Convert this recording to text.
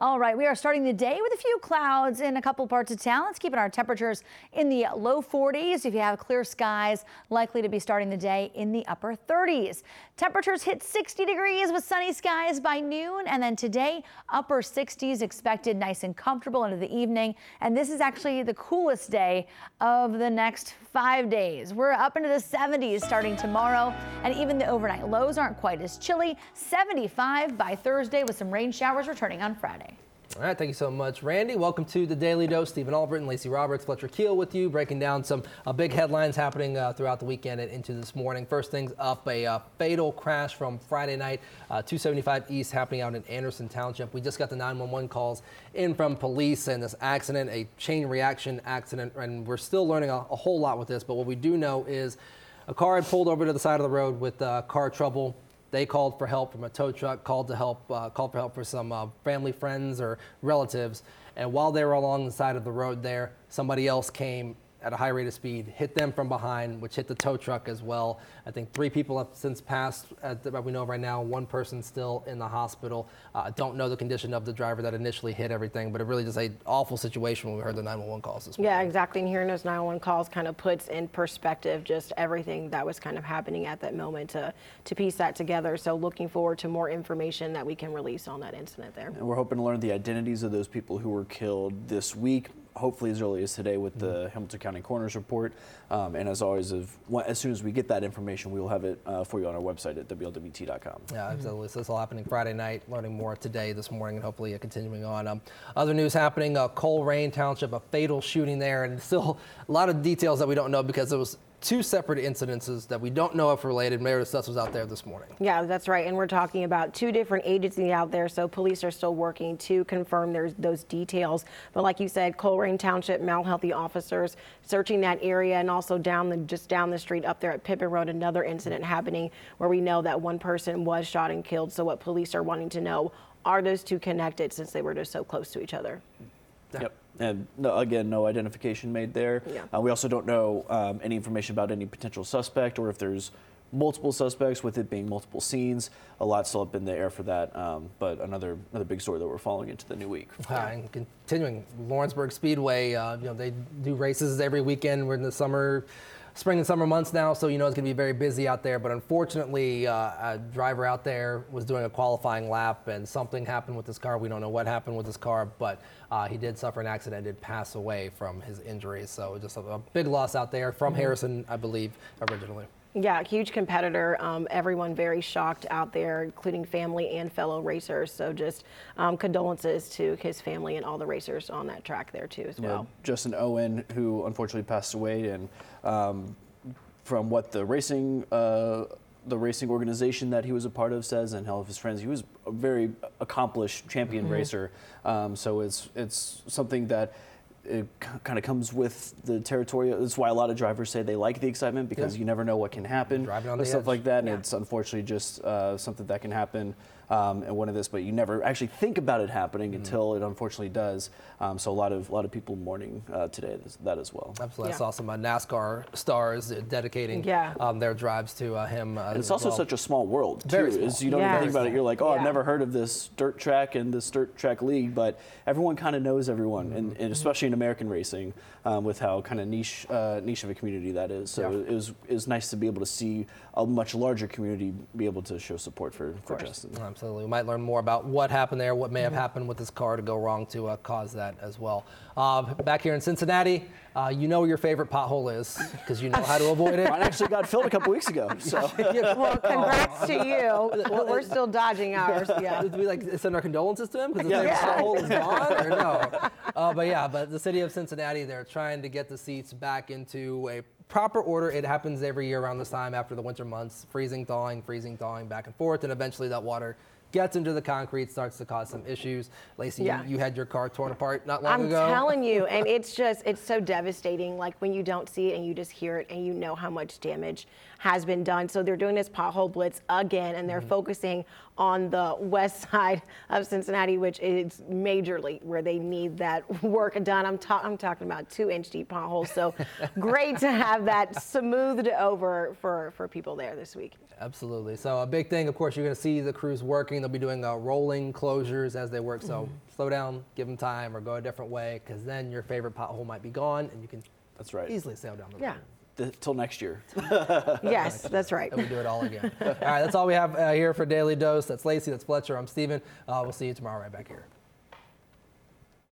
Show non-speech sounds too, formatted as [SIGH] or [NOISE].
All right, we are starting the day with a few clouds in a couple parts of town. Let's keep our temperatures in the low 40s. If you have clear skies, likely to be starting the day in the upper 30s. Temperatures hit 60 degrees with sunny skies by noon, and then today upper 60s expected nice and comfortable into the evening. And this is actually the coolest day of the next five days. We're up into the 70s starting tomorrow, and even the overnight lows aren't quite as chilly. 75 by Thursday with some rain showers returning on Friday. All right, thank you so much, Randy. Welcome to the Daily Dose. Steven Albritton Lacey Roberts, Fletcher Keel with you, breaking down some uh, big headlines happening uh, throughout the weekend and into this morning. First things up, a uh, fatal crash from Friday night, uh, 275 East, happening out in Anderson Township. We just got the 911 calls in from police and this accident, a chain reaction accident, and we're still learning a, a whole lot with this. But what we do know is a car had pulled over to the side of the road with uh, car trouble. They called for help from a tow truck, called to help, uh, called for help for some uh, family, friends, or relatives. And while they were along the side of the road there, somebody else came at a high rate of speed, hit them from behind, which hit the tow truck as well. I think three people have since passed, that we know of right now. One person still in the hospital. Uh, don't know the condition of the driver that initially hit everything, but it really just a awful situation when we heard the 911 calls this morning. Yeah, exactly. And hearing those 911 calls kind of puts in perspective just everything that was kind of happening at that moment to, to piece that together. So looking forward to more information that we can release on that incident there. And we're hoping to learn the identities of those people who were killed this week hopefully as early as today with the Mm-hmm. Hamilton County Coroner's Report. Um, and as always, if, as soon as we get that information, we will have it uh, for you on our website at WLWT.com. Yeah, absolutely. So this all happening Friday night, learning more today, this morning, and hopefully uh, continuing on. Um, other news happening, uh, Colerain Township, a fatal shooting there, and still [LAUGHS] a lot of details that we don't know because it was two separate incidences that we don't know if related. Meredith Suss was out there this morning. Yeah, that's right. And we're talking about two different agencies out there. So police are still working to confirm there's those details. But like you said, Colerain Township Mount Healthy officers searching that area and also down the just down the street up there at Pippin Road, another incident happening where we know that one person was shot and killed. So what police are wanting to know are those two connected since they were just so close to each other? Yep. And no, again, no identification made there. Yeah. Uh, we also don't know um, any information about any potential suspect or if there's multiple suspects with it being multiple scenes. A lot still up in the air for that. Um, but another another big story that we're following into the new week. Uh, and continuing, Lawrenceburg Speedway, uh, you know, they do races every weekend. We're in the summer, spring and summer months now, so you know it's going to be very busy out there. But unfortunately, uh, a driver out there was doing a qualifying lap and something happened with his car. We don't know what happened with his car, but uh, he did suffer an accident, and did pass away from his injuries. So just a, a big loss out there from Harrison, I believe, originally. Yeah, huge competitor. Um, everyone very shocked out there, including family and fellow racers. So just um, condolences to his family and all the racers on that track there too as Yeah, well. Justin Owen, who unfortunately passed away, and um, from what the racing uh, the racing organization that he was a part of says, and all of his friends, he was a very accomplished champion racer. Um, so it's it's something that. It kind of comes with the territory. That's why a lot of drivers say they like the excitement because Yeah. you never know what can happen Driving on the stuff edge. like that. And Yeah. it's unfortunately just uh, something that can happen um, and one of this, but you never actually think about it happening Mm-hmm. until it unfortunately does. Um, so a lot of a lot of people mourning uh, today that as well. Absolutely. Yeah. I saw some uh, NASCAR stars dedicating Yeah. um, their drives to uh, him. Uh, And it's also well. such a small world too. Very is you don't Yeah. even think about it. You're like, oh, I've never heard of this dirt track and this dirt track league, but everyone kind of knows everyone, and, Mm-hmm. and especially in American racing, um, with how kind of niche uh, niche of a community that is. So Yeah. it was it was nice to be able to see a much larger community be able to show support for for course. Justin. Absolutely. We might learn more about what happened there, what may have happened with this car to go wrong to uh, cause that as well. Uh, back here in Cincinnati, uh, you know where your favorite pothole is because you know how to avoid it. [LAUGHS] Mine actually got filled a couple weeks ago. So [LAUGHS] Well, congrats to you. But we're still dodging ours. Yeah. [LAUGHS] Did we like send our condolences to him because Yeah. the Yeah. hole is gone or no? Uh, but yeah, but the city of Cincinnati, they're trying to get the seats back into a proper order. It happens every year around this time after the winter months, freezing, thawing, freezing, thawing, back and forth, and eventually that water gets into the concrete, starts to cause some issues. Lacey, Yeah. you, you had your car torn apart not long ago. I'm telling you, [LAUGHS] and it's just, it's so devastating. Like when you don't see it and you just hear it and you know how much damage has been done. So they're doing this pothole blitz again and they're Mm-hmm. focusing on the [LAUGHS] west side of Cincinnati, which is majorly where they need that [LAUGHS] work done. I'm, ta- I'm talking about two inch deep potholes. So great to have that smoothed over for, for people there this week. Absolutely. So a big thing, of course, you're going to see the crews working. They'll be doing uh, rolling closures as they work. So slow down, give them time, or go a different way, because then your favorite pothole might be gone, and you can That's right. easily sail down the Yeah. road. Th- till next year. [LAUGHS] Yes, that's right. And we do it all again. [LAUGHS] all right, that's all we have uh, here for Daily Dose. That's Lacey, that's Fletcher, I'm Steven. Uh, we'll see you tomorrow right back here.